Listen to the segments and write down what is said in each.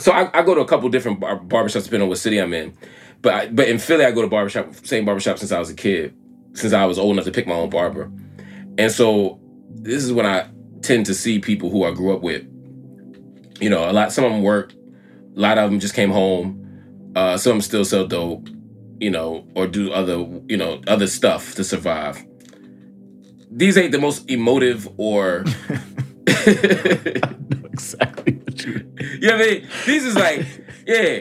so I, I, go to a couple different bar- barbershops depending on what city I'm in. But I, but in Philly, I go to barbershop, same barbershop since I was a kid, since I was old enough to pick my own barber. And so this is when I tend to see people who I grew up with. You know, a lot. Some of them work. A lot of them just came home. Uh, some of them still sell dope. You know, or do other you know other stuff to survive. These ain't the most emotive or. Exactly you. Know what I mean? These is like, yeah.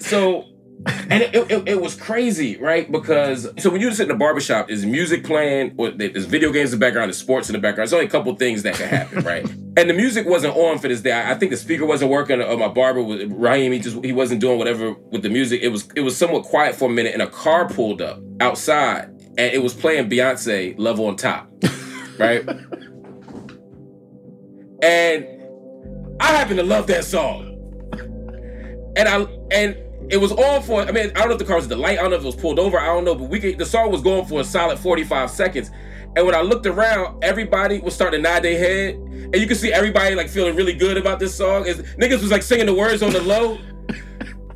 So and it, it, it, was crazy, right? Because so when you sit in a barbershop, is music playing, or there's video games in the background, there's sports in the background. There's only a couple things that can happen, right? and the music wasn't on for this day. I think the speaker wasn't working, or my barber was Raheem. He just he wasn't doing whatever with the music. It was it was somewhat quiet for a minute, and a car pulled up outside, and it was playing Beyonce "Love on Top," right? and I happen to love that song, and I and it was on for. I mean, I don't know if the car was the light. I don't know if it was pulled over. I don't know, but we could, the song was going for a solid 45 seconds. And when I looked around, everybody was starting to nod their head, and you could see everybody like feeling really good about this song. Is niggas was like singing the words on the low.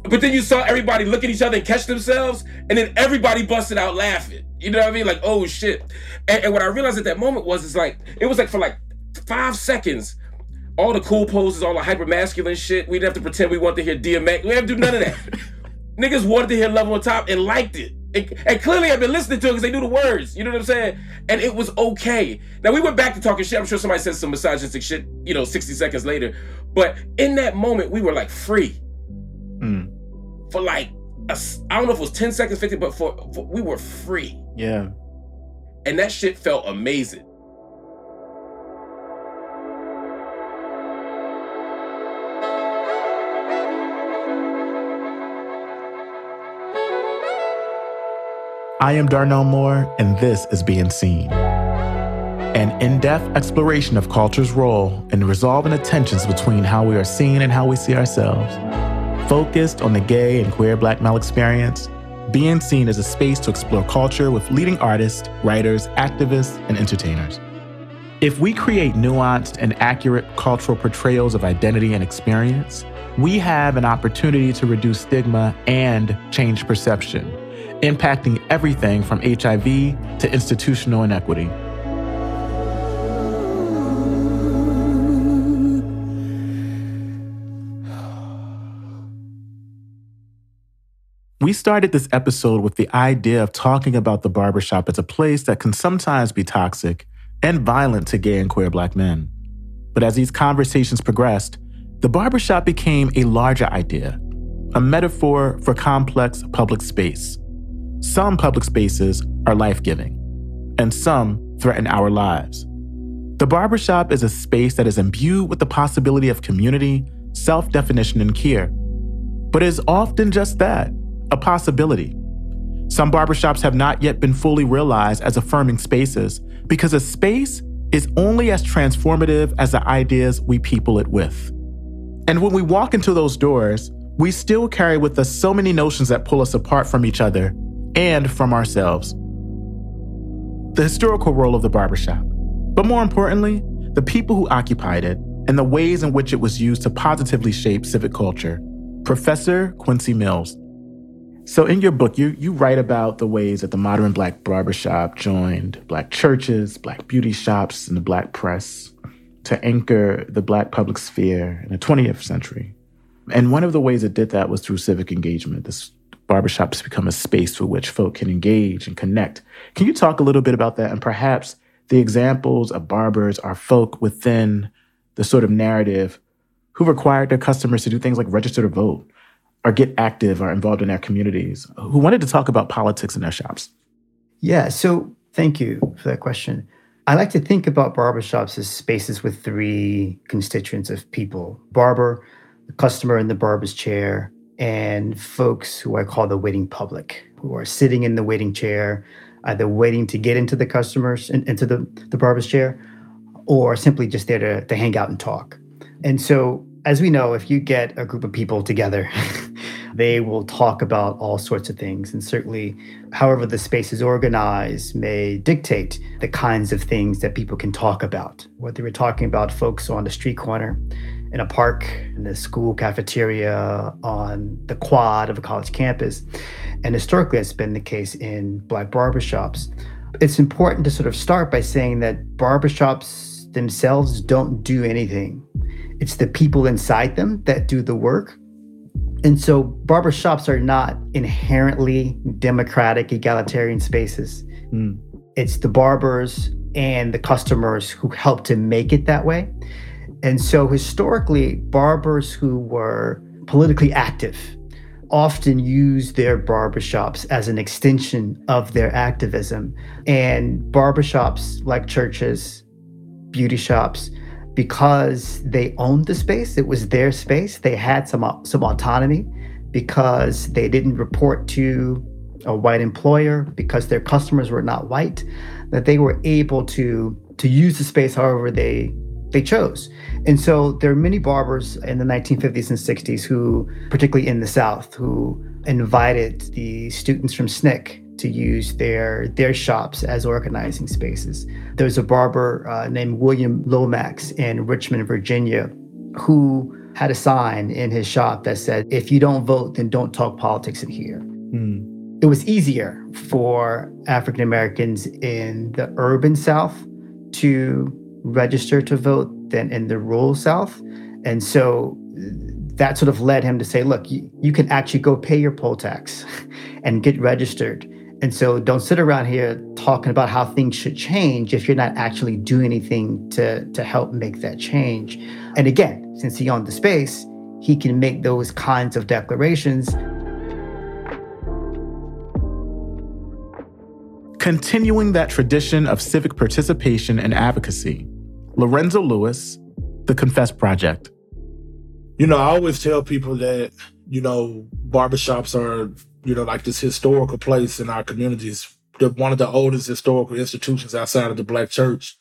But then you saw everybody look at each other and catch themselves, and then everybody busted out laughing. You know what I mean? Like, oh shit. And, and what I realized at that moment was, it's like, it was like for like five seconds, all the cool poses, all the hyper masculine shit. We didn't have to pretend we wanted to hear DMX. We didn't have to do none of that. Niggas wanted to hear Love on Top and liked it. And, and clearly I've been listening to it because they knew the words. You know what I'm saying? And it was okay. Now we went back to talking shit. I'm sure somebody said some misogynistic shit, you know, 60 seconds later. But in that moment, we were like free. Mm. For like, I don't know if it was 10 seconds, 50, but for, for we were free. Yeah. And that shit felt amazing. I am Darnell Moore, and this is Being Seen. An in depth exploration of culture's role in resolving the tensions between how we are seen and how we see ourselves. Focused on the gay and queer black male experience, Being Seen is a space to explore culture with leading artists, writers, activists, and entertainers. If we create nuanced and accurate cultural portrayals of identity and experience, we have an opportunity to reduce stigma and change perception impacting everything from HIV to institutional inequity. We started this episode with the idea of talking about the barbershop as a place that can sometimes be toxic and violent to gay and queer black men. But as these conversations progressed, the barbershop became a larger idea, a metaphor for complex public space some public spaces are life giving, and some threaten our lives. The barbershop is a space that is imbued with the possibility of community, self definition, and care. But is often just that a possibility. Some barbershops have not yet been fully realized as affirming spaces because a space is only as transformative as the ideas we people it with. And when we walk into those doors, we still carry with us so many notions that pull us apart from each other and from ourselves. The historical role of the barbershop, but more importantly, the people who occupied it and the ways in which it was used to positively shape civic culture. Professor Quincy Mills. So, in your book, you, you write about the ways that the modern black barbershop joined black churches, black beauty shops, and the black press to anchor the black public sphere in the 20th century. And one of the ways it did that was through civic engagement, this barbershops become a space for which folk can engage and connect. Can you talk a little bit about that? And perhaps the examples of barbers are folk within the sort of narrative who required their customers to do things like register to vote or get active or involved in their communities, who wanted to talk about politics in their shops. Yeah, so thank you for that question. I like to think about barbershops as spaces with three constituents of people barber, the customer in the barber's chair, and folks who I call the waiting public, who are sitting in the waiting chair, either waiting to get into the customers into the, the barber's chair, or simply just there to, to hang out and talk. And so, as we know, if you get a group of people together, they will talk about all sorts of things. And certainly, however the space is organized may dictate the kinds of things that people can talk about. Whether we're talking about folks on the street corner in a park, in the school cafeteria, on the quad of a college campus. And historically, it's been the case in Black barbershops. It's important to sort of start by saying that barbershops themselves don't do anything, it's the people inside them that do the work. And so barbershops are not inherently democratic, egalitarian spaces. Mm. It's the barbers and the customers who help to make it that way. And so historically, barbers who were politically active often used their barbershops as an extension of their activism. And barbershops, like churches, beauty shops, because they owned the space, it was their space, they had some, some autonomy because they didn't report to a white employer, because their customers were not white, that they were able to to use the space however they they chose. And so there are many barbers in the 1950s and 60s who, particularly in the South, who invited the students from SNCC to use their their shops as organizing spaces. There's a barber uh, named William Lomax in Richmond, Virginia, who had a sign in his shop that said, "If you don't vote, then don't talk politics in here." Mm. It was easier for African Americans in the urban South to register to vote than in the rural South. And so that sort of led him to say, look, you, you can actually go pay your poll tax and get registered. And so don't sit around here talking about how things should change if you're not actually doing anything to, to help make that change. And again, since he owned the space, he can make those kinds of declarations. Continuing that tradition of civic participation and advocacy, Lorenzo Lewis, The Confess Project. You know, I always tell people that, you know, barbershops are, you know, like this historical place in our communities. They're one of the oldest historical institutions outside of the Black church.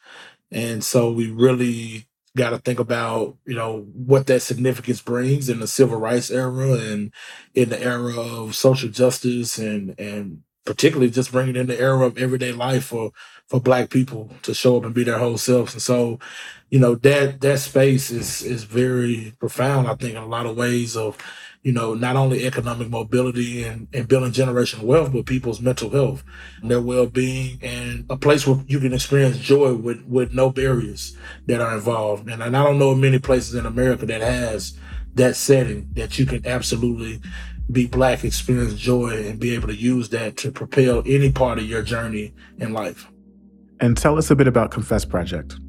And so we really got to think about, you know, what that significance brings in the civil rights era and in the era of social justice and, and particularly just bringing in the era of everyday life for for black people to show up and be their whole selves. And so you know that that space is is very profound i think in a lot of ways of you know not only economic mobility and, and building generational wealth but people's mental health their well-being and a place where you can experience joy with with no barriers that are involved. And, i don't know many places in america that has that setting that you can absolutely be black, experience joy, and be able to use that to propel any part of your journey in life. And tell us a bit about Confess Project.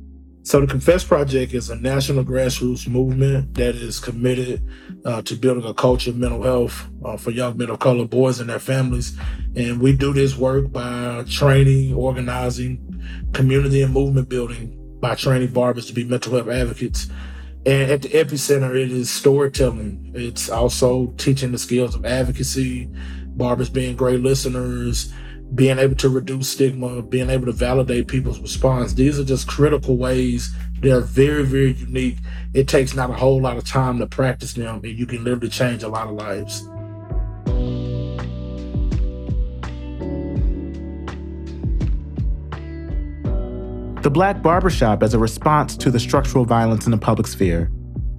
So, the Confess Project is a national grassroots movement that is committed uh, to building a culture of mental health uh, for young men of color, boys, and their families. And we do this work by training, organizing, community and movement building, by training barbers to be mental health advocates and at the epicenter, it is storytelling. It's also teaching the skills of advocacy, barbers being great listeners, being able to reduce stigma, being able to validate people's response. These are just critical ways. They're very, very unique. It takes not a whole lot of time to practice them, and you can literally change a lot of lives. The Black Barbershop as a response to the structural violence in the public sphere,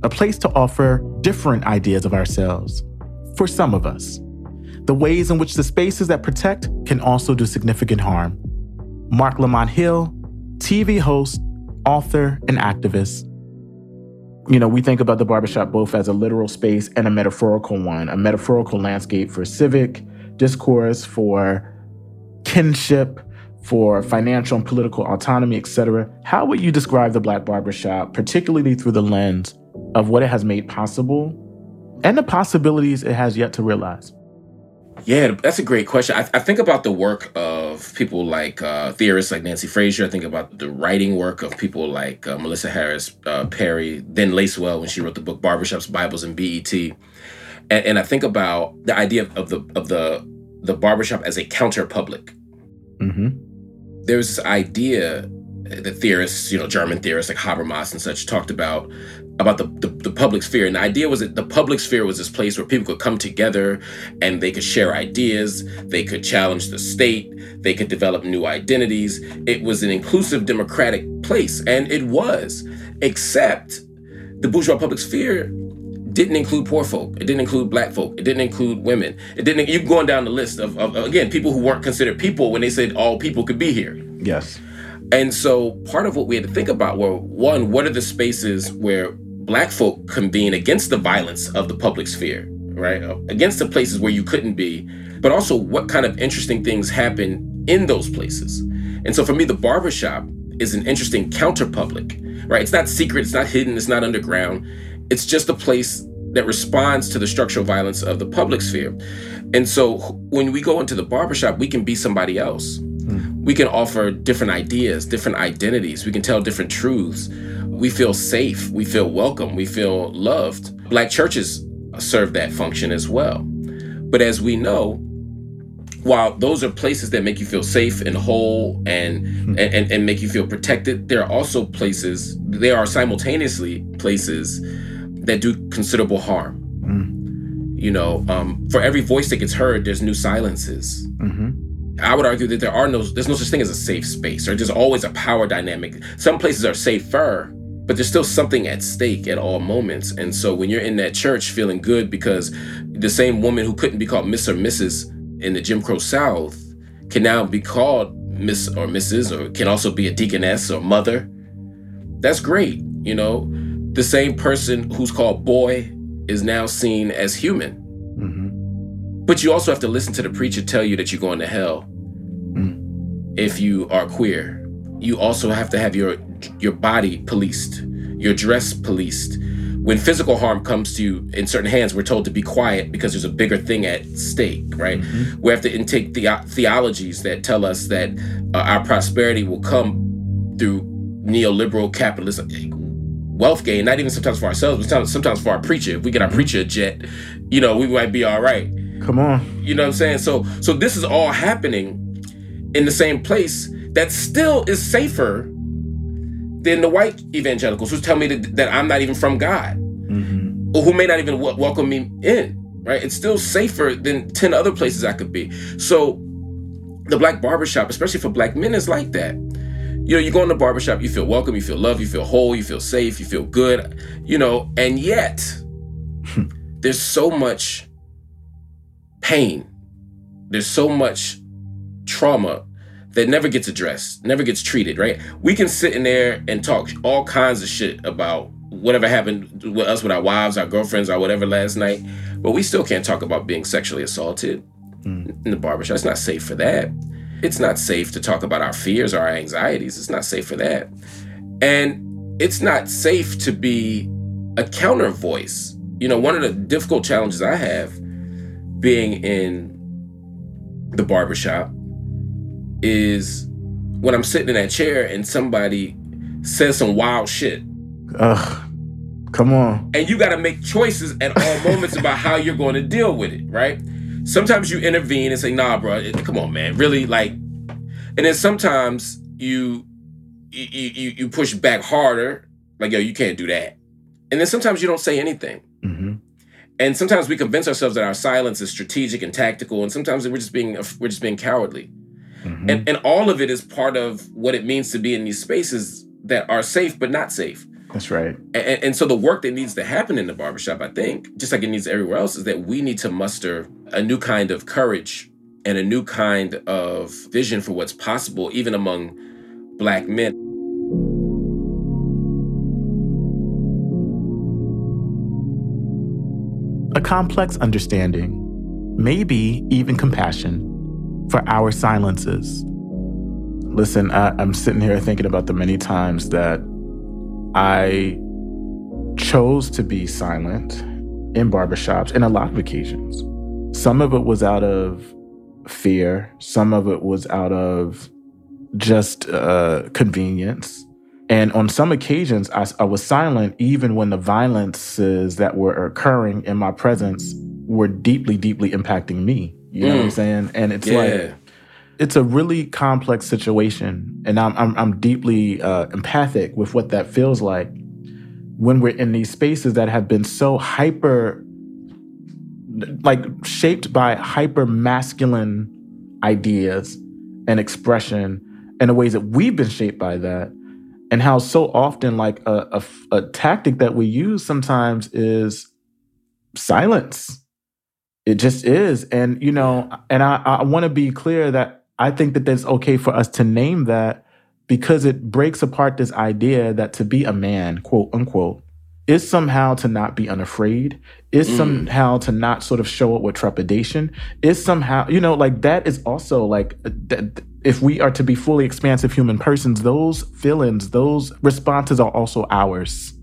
a place to offer different ideas of ourselves, for some of us. The ways in which the spaces that protect can also do significant harm. Marc Lamont Hill, TV host, author, and activist. You know, we think about the barbershop both as a literal space and a metaphorical one, a metaphorical landscape for civic discourse, for kinship, for financial and political autonomy, etc. How would you describe the Black Barbershop, particularly through the lens of what it has made possible and the possibilities it has yet to realize? Yeah, that's a great question. I, I think about the work of people like uh, theorists like Nancy Fraser. I think about the writing work of people like uh, Melissa Harris uh, Perry, then Lacewell when she wrote the book Barbershops, Bibles, and BET. And, and I think about the idea of, the of the the barbershop as a counter public. Mm-hmm there's this idea that theorists, you know, German theorists like Habermas and such talked about about the, the, the, public sphere. And the idea was that the public sphere was this place where people could come together and they could share ideas, they could challenge the state, they could develop new identities. It was an inclusive democratic place, and it was, except the bourgeois public sphere didn't include poor folk. It didn't include black folk. It didn't include women. It didn't. You going down the list of, of again people who weren't considered people when they said all people could be here. Yes. And so part of what we had to think about were one, what are the spaces where black folk convene against the violence of the public sphere, right? Uh, against the places where you couldn't be, but also what kind of interesting things happen in those places. And so for me, the barbershop is an interesting counter public, right? It's not secret, it's not hidden, it's not underground. It's just a place that responds to the structural violence of the public sphere. And so when we go into the barbershop, we can be somebody else. Mm. We can offer different ideas, different identities. We can tell different truths. We feel safe. We feel welcome. We feel loved. Black churches serve that function as well. But as we know, while those are places that make you feel safe and whole and, mm. and, and make you feel protected, there are also places, there are simultaneously places that do considerable harm. Mm. You know, um, for every voice that gets heard, there's new silences. Mm-hmm. I would argue that there are no, there's no such thing as a safe space, or there's always a power dynamic. Some places are safer, but there's still something at stake at all moments. And so when you're in that church feeling good because the same woman who couldn't be called Miss or Mrs. in the Jim Crow South can now be called Miss or Mrs. or can also be a deaconess or mother, that's great. You know, the same person who's called boy is now seen as human. Mm-hmm. But you also have to listen to the preacher tell you that you're going to hell mm. if you are queer. You also have to have your your body policed, your dress policed. When physical harm comes to you in certain hands, we're told to be quiet because there's a bigger thing at stake, right? Mm-hmm. We have to intake the- theologies that tell us that uh, our prosperity will come through neoliberal capitalism wealth gain, not even sometimes for ourselves, but sometimes for our preacher. If we get our preacher a jet, you know, we might be all right. Come on. You know what I'm saying? So so this is all happening in the same place that still is safer than the white evangelicals who tell me that, that I'm not even from God. Mm-hmm. Or who may not even w- welcome me in. Right? It's still safer than 10 other places I could be. So the black barbershop, especially for black men, is like that you know, you go in the barbershop, you feel welcome, you feel loved, you feel whole, you feel safe, you feel good, you know, and yet there's so much pain. There's so much trauma that never gets addressed, never gets treated, right? We can sit in there and talk all kinds of shit about whatever happened with us with our wives, our girlfriends, or whatever last night, but we still can't talk about being sexually assaulted mm. in the barbershop. It's not safe for that. It's not safe to talk about our fears or our anxieties. It's not safe for that. And it's not safe to be a counter voice. You know, one of the difficult challenges I have being in the barbershop is when I'm sitting in that chair and somebody says some wild shit. Ugh. Come on. And you got to make choices at all moments about how you're going to deal with it, right? Sometimes you intervene and say, "Nah, bro, come on, man, really like." And then sometimes you you you, you push back harder, like, "Yo, you can't do that." And then sometimes you don't say anything. Mm-hmm. And sometimes we convince ourselves that our silence is strategic and tactical, and sometimes we're just being we're just being cowardly. Mm-hmm. And and all of it is part of what it means to be in these spaces that are safe but not safe. That's right. And, and, so the work that needs to happen in the barbershop, I think, just like it needs everywhere else, is that we need to muster a new kind of courage and a new kind of vision for what's possible, even among Black men. A complex understanding, maybe even compassion, for our silences. Listen, I, I'm sitting here thinking about the many times that I chose to be silent in barbershops in a lot of occasions. Some of it was out of fear, some of it was out of just uh, convenience. And on some occasions, I, I, was silent even when the violences that were occurring in my presence were deeply, deeply impacting me. You know what I'm mm. saying? And it's yeah. like, it's a really complex situation, and I'm I'm, I'm deeply uh, empathic with what that feels like when we're in these spaces that have been so hyper, like shaped by hyper masculine ideas and expression, and the ways that we've been shaped by that, and how so often like a, a, a tactic that we use sometimes is silence. It just is and you know and i, I want to be clear that i think that it's okay for us to name that because it breaks apart this idea that to be a man quote unquote is somehow to not be unafraid is Mm. somehow to not sort of show up with trepidation is somehow you know like that is also like th- if we are to be fully expansive human persons those feelings those responses are also ours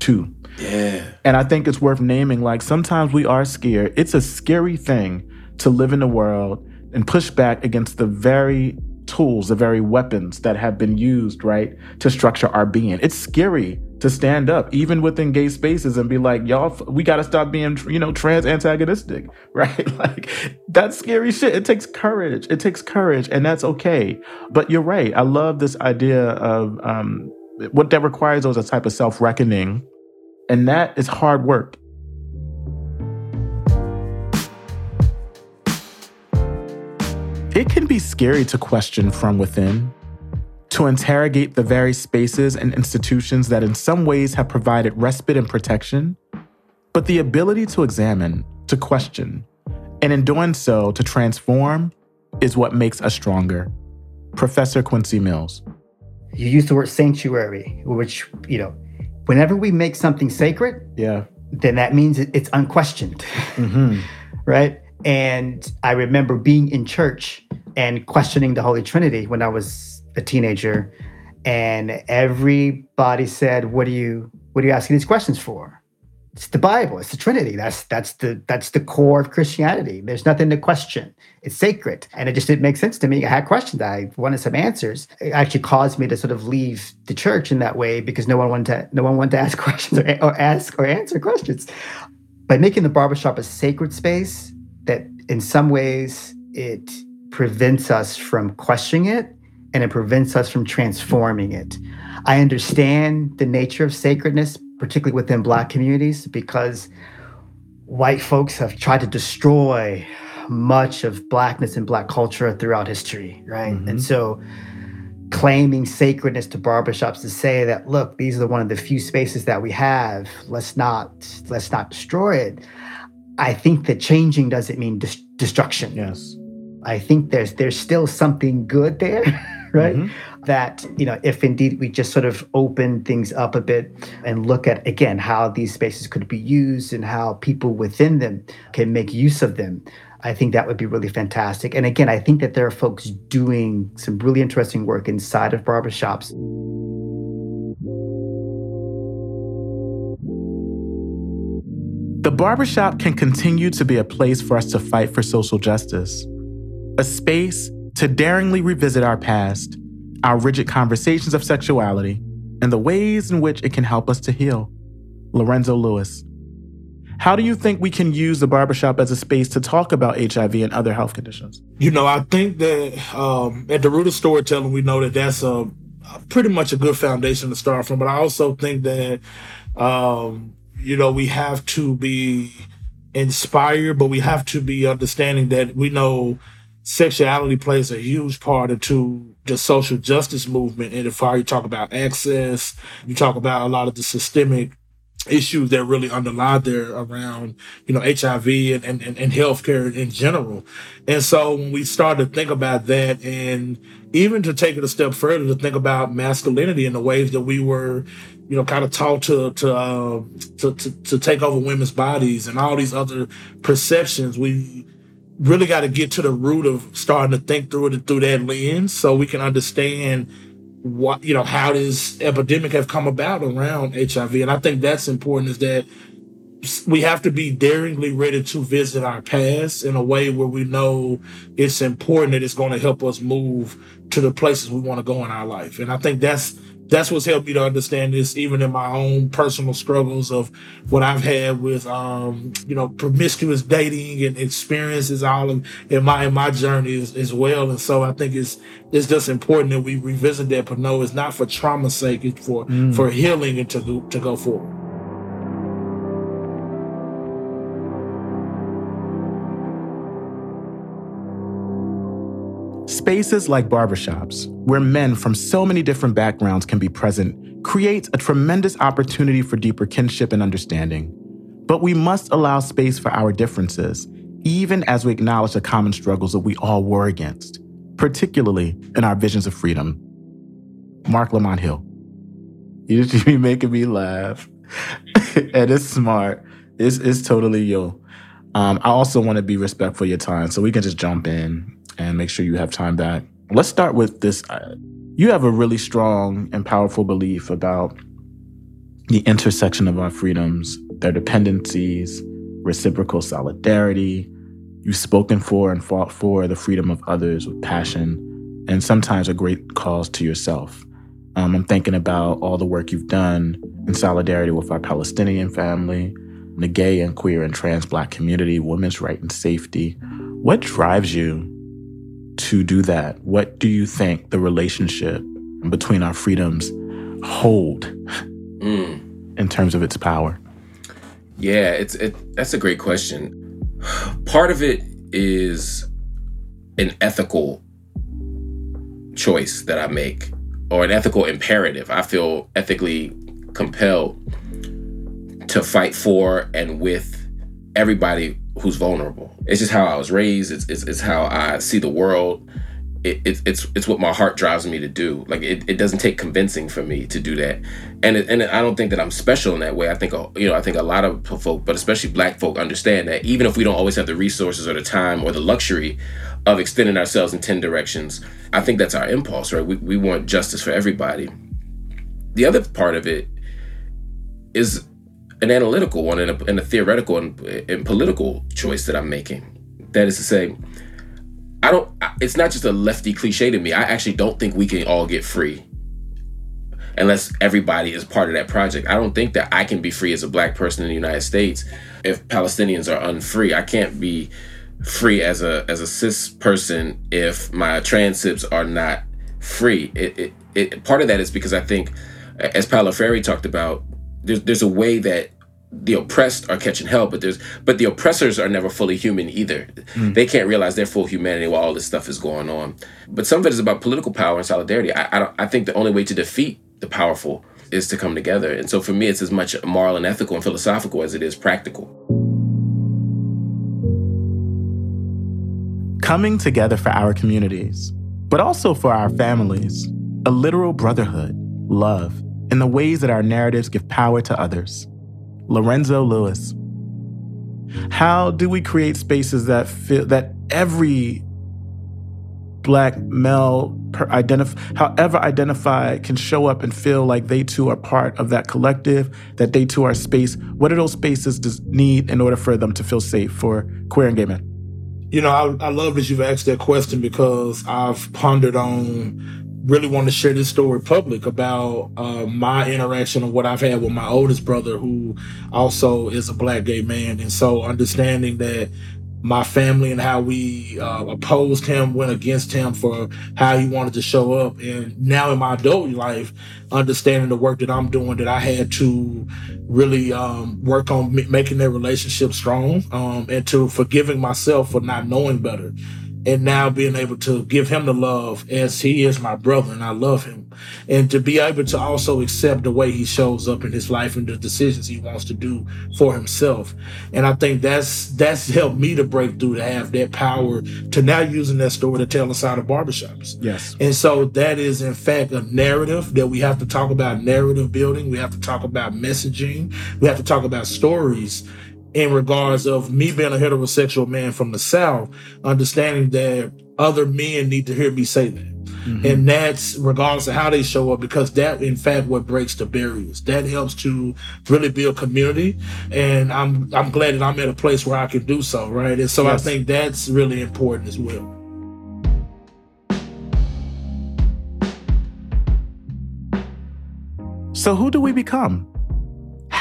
too Yeah. and I think it's worth naming like sometimes we are scared. It's a scary thing to live in the world and push back against the very tools, the very weapons that have been used, right, to structure our being. It's scary to stand up, even within gay spaces, and be like, y'all, we got to stop being, you know, trans antagonistic, right? like, that's scary shit. It takes courage. It takes courage, and that's okay. But you're right. I love this idea of um, what that requires is a type of self reckoning and that is hard work. It can be scary to question from within, to interrogate the very spaces and institutions that in some ways have provided respite and protection. But the ability to examine, to question, and in doing so, to transform is what makes us stronger. Professor Quincy Mills. You use the word sanctuary, which, you know, whenever we make something sacred, Yeah. then that means it's unquestioned, hmm right? And I remember being in church and questioning the Holy Trinity when I was a teenager, and everybody said, "What are you? What are you asking these questions for?" It's the Bible. It's the Trinity. That's that's the that's the core of Christianity. There's nothing to question. It's sacred, and it just didn't make sense to me. I had questions. I wanted some answers. It actually caused me to sort of leave the church in that way because no one wanted to no one wanted to ask questions or, or ask or answer questions. By making the barbershop a sacred space, in some ways it prevents us from questioning it and it prevents us from transforming it. I understand the nature of sacredness, particularly within Black communities, because white folks have tried to destroy much of Blackness and Black culture throughout history, right? Mhm. And so claiming sacredness to barbershops to say that look these are one of the few spaces that we have let's not let's not destroy it i think that changing doesn't mean dis- destruction Yes. I think there's there's still something good there, right? Mhm. That you know, if indeed we just sort of open things up a bit and look at again how these spaces could be used and how people within them can make use of them, I think that would be really fantastic. And again, I think that there are folks doing some really interesting work inside of barbershops. Barbershop can continue to be a place for us to fight for social justice, a space to daringly revisit our past, our rigid conversations of sexuality, and the ways in which it can help us to heal. Lorenzo Lewis. How do you think we can use the barbershop as a space to talk about HIV and other health conditions? You know, I think that um, at the root of storytelling, we know that that's a, a pretty much a good foundation to start from. But I also think that, um, you know, we have to be inspired, but we have to be understanding that we know sexuality plays a huge part into the social justice movement. And if you talk about access, you talk about a lot of the systemic issues that really underlie there around, you know, HIV and, and, and healthcare in general. And so when we start to think about that and even to take it a step further to think about masculinity and the ways that we were, you know, kind of taught to to, uh, to to to take over women's bodies and all these other perceptions, we really got to get to the root of starting to think through it through that lens so we can understand what you know how this epidemic have come about around HIV, and I think that's important. Is that we have to be daringly ready to visit our past in a way where we know it's important that it's going to help us move to the places we want to go in our life, and I think that's that's what's helped me to understand this, even in my own personal struggles of what I've had with, um, you know, promiscuous dating and experiences all in, in my in my journey as, as well. And so I think it's it's just important that we revisit that, but no, it's not for trauma's sake; it's for Mm. for healing and to go, to go forward. Spaces like barbershops, where men from so many different backgrounds can be present, creates a tremendous opportunity for deeper kinship and understanding. But we must allow space for our differences, even as we acknowledge the common struggles that we all war against, particularly in our visions of freedom. Marc Lamont Hill. You just be making me laugh. and it's smart. It's, it's totally you. Um, I also want to be respectful of your time, so we can just jump in and make sure you have time back. Let's start with this. Uh, you have a really strong and powerful belief about the intersection of our freedoms, their dependencies, reciprocal solidarity. You've spoken for and fought for the freedom of others with passion, and sometimes a great cause to yourself. Um, I'm thinking about all the work you've done in solidarity with our Palestinian family, the gay and queer and trans black community, women's right and safety. What drives you to do that? What do you think the relationship between our freedoms hold mm. in terms of its power? Yeah, it's it, that's a great question. Part of it is an ethical choice that I make or an ethical imperative. I feel ethically compelled to fight for and with everybody who's vulnerable. It's just how I was raised. It's it's, it's how I see the world. It, it, it's it's what my heart drives me to do. Like it, it doesn't take convincing for me to do that, and it, and I don't think that I'm special in that way. I think uh, you know I think a lot of folk, but especially Black folk, understand that even if we don't always have the resources or the time or the luxury of extending ourselves in ten directions, I think that's our impulse, right? We we want justice for everybody. The other part of it is an analytical one and a, and a theoretical and, and political choice that I'm making. That is to say, I don't. It's not just a lefty cliche to me. I actually don't think we can all get free unless everybody is part of that project. I don't think that I can be free as a black person in the United States if Palestinians are unfree. I can't be free as a as a cis person if my tranships are not free. It, it, it part of that is because I think, as Paulo Freire talked about, there's there's a way that the oppressed are catching hell, but there's but the oppressors are never fully human either. Mm. They can't realize their full humanity while all this stuff is going on. But some of it is about political power and solidarity. I I, don't, I think the only way to defeat the powerful is to come together. And so for me, it's as much moral and ethical and philosophical as it is practical. Coming together for our communities, but also for our families, a literal brotherhood, love, and the ways that our narratives give power to others. Lorenzo Lewis. How do we create spaces that feel that every black male identif- however identified can show up and feel like they too are part of that collective that they too are space what do those spaces does need in order for them to feel safe for queer and gay men you know I, I love that you've asked that question because i've pondered on really want to share this story public about uh, my interaction and what I've had with my oldest brother, who also is a black gay man. And so understanding that my family and how we uh, opposed him, went against him for how he wanted to show up. And now in my adult life, understanding the work that I'm doing, that I had to really um, work on making that relationship strong um, and to forgiving myself for not knowing better and now being able to give him the love as he is my brother and I love him. And to be able to also accept the way he shows up in his life and the decisions he wants to do for himself. And I think that's that's helped me to break through to have that power to now using that story to tell inside of barbershops. Yes. And so that is in fact a narrative that we have to talk about narrative building. We have to talk about messaging. We have to talk about stories in regards of me being a heterosexual man from the South, understanding that other men need to hear me say that. Mm-hmm. And that's regardless of how they show up, because that in fact what breaks the barriers. That helps to really build community. And I'm I'm glad that I'm at a place where I can do so, right? And so yes. I think that's really important as well. So who do we become?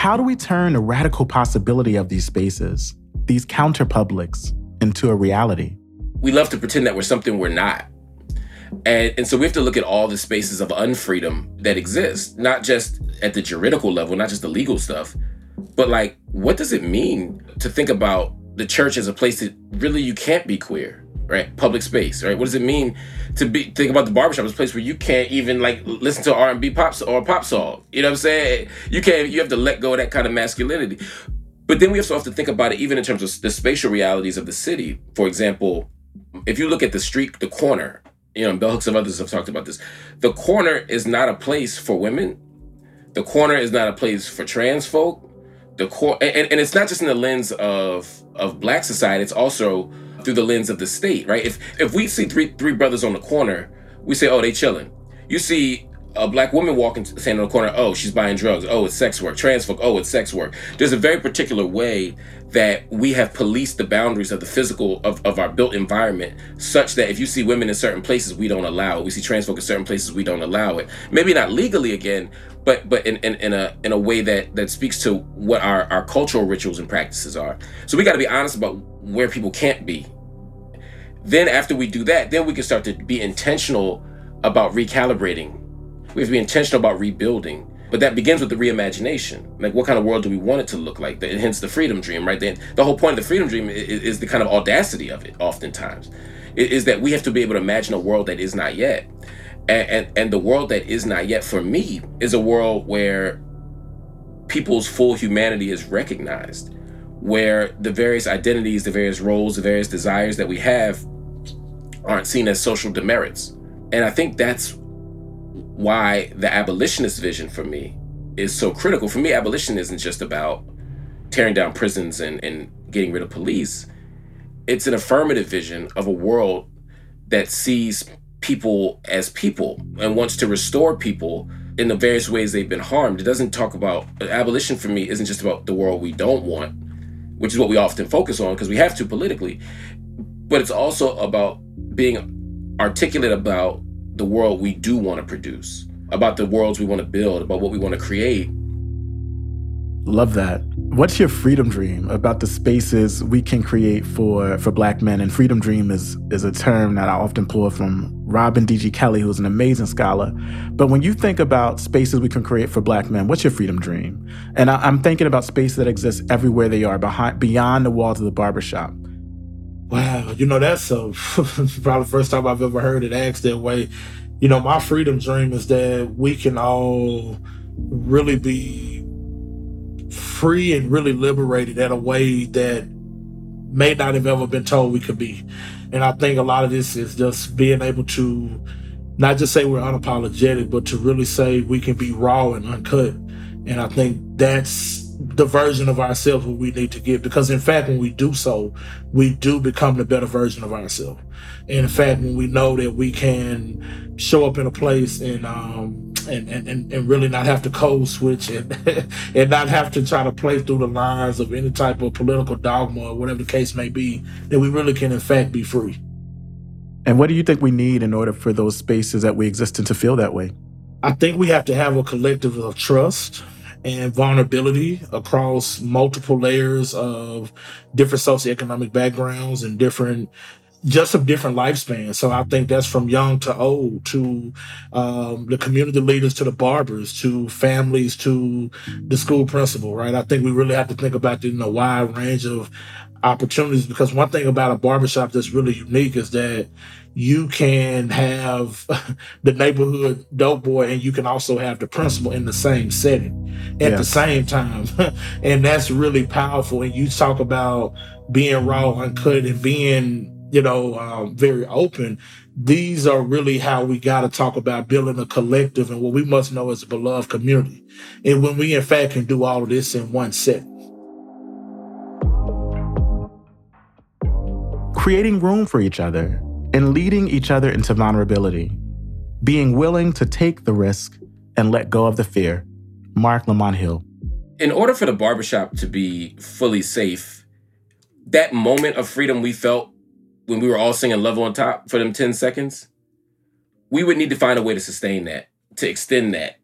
How do we turn the radical possibility of these spaces, these counterpublics, into a reality? We love to pretend that we're something we're not. And, and so we have to look at all the spaces of unfreedom that exist, not just at the juridical level, not just the legal stuff, but like, what does it mean to think about the church as a place that really you can't be queer? Right? Public space, right? What does it mean to be think about the barbershop as a place where you can't even like listen to R and B pop or pop song? You know what I'm saying? You can't. You have to let go of that kind of masculinity. But then we also have to think about it even in terms of the spatial realities of the city. For example, if you look at the street, the corner, you know, Bell Hooks and others have talked about this. The corner is not a place for women. The corner is not a place for trans folk. The core, and, and it's not just in the lens of of black society. It's also through the lens of the state, right? If if we see three three brothers on the corner, we say, oh, they chilling. You see a black woman walking, standing on the corner, oh, she's buying drugs. Oh, it's sex work. Trans folk, oh, it's sex work. There's a very particular way that we have policed the boundaries of the physical of, of our built environment such that if you see women in certain places, we don't allow it. We see trans folk in certain places, we don't allow it. Maybe not legally again, but but in, in, in a in a way that that speaks to what our, our cultural rituals and practices are. So we gotta be honest about where people can't be. Then after we do that, then we can start to be intentional about recalibrating. We have to be intentional about rebuilding. But that begins with the reimagination. Like, what kind of world do we want it to look like? And Hence the freedom dream, right? Then the whole point of the freedom dream is, is the kind of audacity of it. Oftentimes, is that we have to be able to imagine a world that is not yet. And, and, and the world that is not yet for me is a world where people's full humanity is recognized, where the various identities, the various roles, the various desires that we have aren't seen as social demerits. And I think that's why the abolitionist vision for me is so critical. For me, abolition isn't just about tearing down prisons and, and getting rid of police. It's an affirmative vision of a world that sees people as people and wants to restore people in the various ways they've been harmed. It doesn't talk about abolition for me isn't just about the world we don't want, which is what we often focus on because we have to politically, but it's also about being articulate about the world we do want to produce, about the worlds we want to build, about what we want to create. Love that. What's your freedom dream about the spaces we can create for for black men? And freedom dream is is a term that I often pull from Robin D.G. Kelley, who's an amazing scholar. But when you think about spaces we can create for black men, what's your freedom dream? And I, am thinking about spaces that exist everywhere they are, behind beyond the walls of the barbershop. Wow, you know that's a, probably the first time I've ever heard it asked that way. You know, my freedom dream is that we can all really be free and really liberated in a way that may not have ever been told we could be. And I think a lot of this is just being able to not just say we're unapologetic, but to really say we can be raw and uncut. And I think that's the version of ourselves we need to give because in fact when we do so we do become the better version of ourselves and in fact when we know that we can show up in a place and um and, and, and really not have to code switch and and not have to try to play through the lines of any type of political dogma or whatever the case may be, that we really can in fact be free. And what do you think we need in order for those spaces that we exist in to feel that way? I think we have to have a collective of trust and vulnerability across multiple layers of different socioeconomic backgrounds and different just a different lifespan. So I think that's from young to old, to um, the community leaders, to the barbers, to families, to the school principal. Right? I think we really have to think about the you know, wide range of opportunities because one thing about a barbershop that's really unique is that you can have the neighborhood dope boy and you can also have the principal in the same setting at yes. the same time. and that's really powerful. And you talk about being raw, uncut, and being you know, um, very open. These are really how we got to talk about building a collective and what we must know as a beloved community. And when we, in fact, can do all of this in one set. Creating room for each other and leading each other into vulnerability. Being willing to take the risk and let go of the fear. Marc Lamont Hill. In order for the barbershop to be fully safe, that moment of freedom we felt when we were all singing Love on Top for them 10 seconds, we would need to find a way to sustain that, to extend that,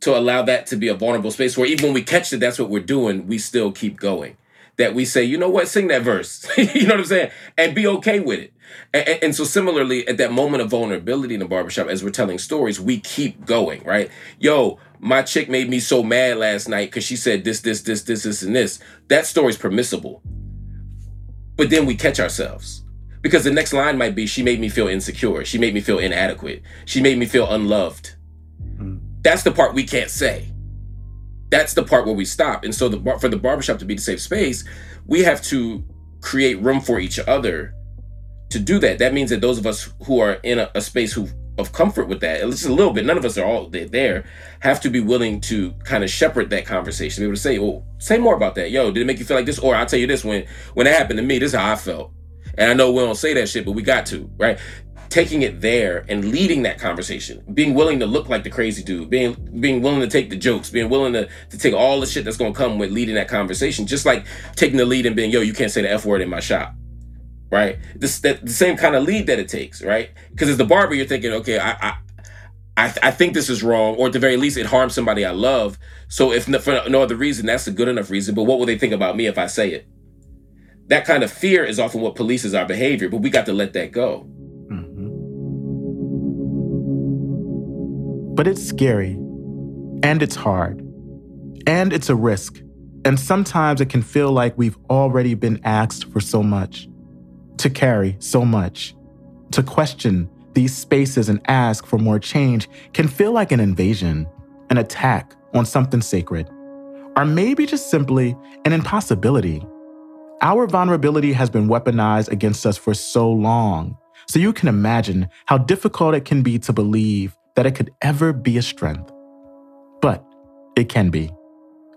to allow that to be a vulnerable space where even when we catch it, that's what we're doing, we still keep going. That we say, you know what, sing that verse. you know what I'm saying? And be okay with it. And, and, and, so similarly, at that moment of vulnerability in the barbershop, as we're telling stories, we keep going, right? Yo, my chick made me so mad last night because she said this, this, this, this, this, and this. That story's permissible. But then we catch ourselves Because the next line might be, she made me feel insecure. She made me feel inadequate. She made me feel unloved. Mm. That's the part we can't say. That's the part where we stop. And so the bar- for the barbershop to be the safe space, we have to create room for each other to do that. That means that those of us who are in a, a space who of comfort with that, at least a little bit, none of us are all there, have to be willing to kind of shepherd that conversation, be able to say, "Oh, say more about that." Yo, did it make you feel like this? Or I'll tell you this: when when it happened to me, this is how I felt. And I know we don't say that shit, but we got to, right? Taking it there and leading that conversation, being willing to look like the crazy dude, being being willing to take the jokes, being willing to, to take all the shit that's gonna come with leading that conversation, just like taking the lead and being, yo, you can't say the F word in my shop. Right? This that the same kind of lead that it takes, right? Because as the barber, you're thinking, okay, I, I I, I think this is wrong, or at the very least, it harms somebody I love. So, if no, for no other reason, that's a good enough reason. But what will they think about me if I say it? That kind of fear is often what polices our behavior, but we got to let that go. Mhm. But it's scary, and it's hard, and it's a risk. And sometimes it can feel like we've already been asked for so much, to carry so much, to question these spaces and ask for more change can feel like an invasion, an attack on something sacred, or maybe just simply an impossibility. Our vulnerability has been weaponized against us for so long. So you can imagine how difficult it can be to believe that it could ever be a strength. But it can be.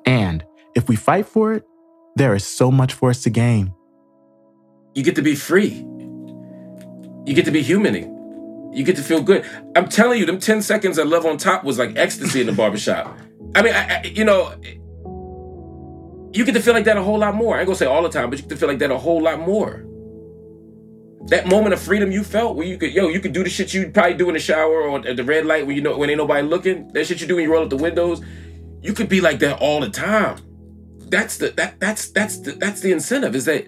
And if we fight for it, there is so much for us to gain. You get to be free. You get to be humaning. You get to feel good. I'm telling you, them 10 seconds of love on top was like ecstasy in the barbershop. I mean, I, I, you know, you get to feel like that a whole lot more. I ain't gonna say all the time, but you get to feel like that a whole lot more. That moment of freedom you felt where you could, yo, you could do the shit you probably do in the shower or at the red light when you know when ain't nobody looking. That shit you do when you roll up the windows. You could be like that all the time. That's the that that's that's the that's the incentive is that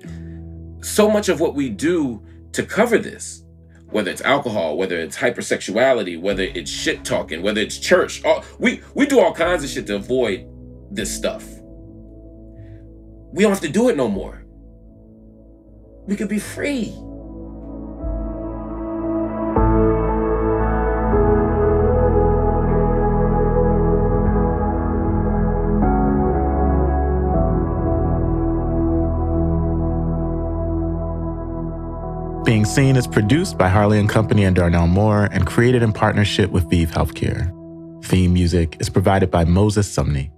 so much of what we do to cover this, whether it's alcohol, whether it's hypersexuality, whether it's shit talking, whether it's church, all, we we do all kinds of shit to avoid this stuff. We don't have to do it no more. We could be free. Being Seen is produced by Harley and Company and Darnell Moore and created in partnership with ViiV Healthcare. Theme music is provided by Moses Sumney.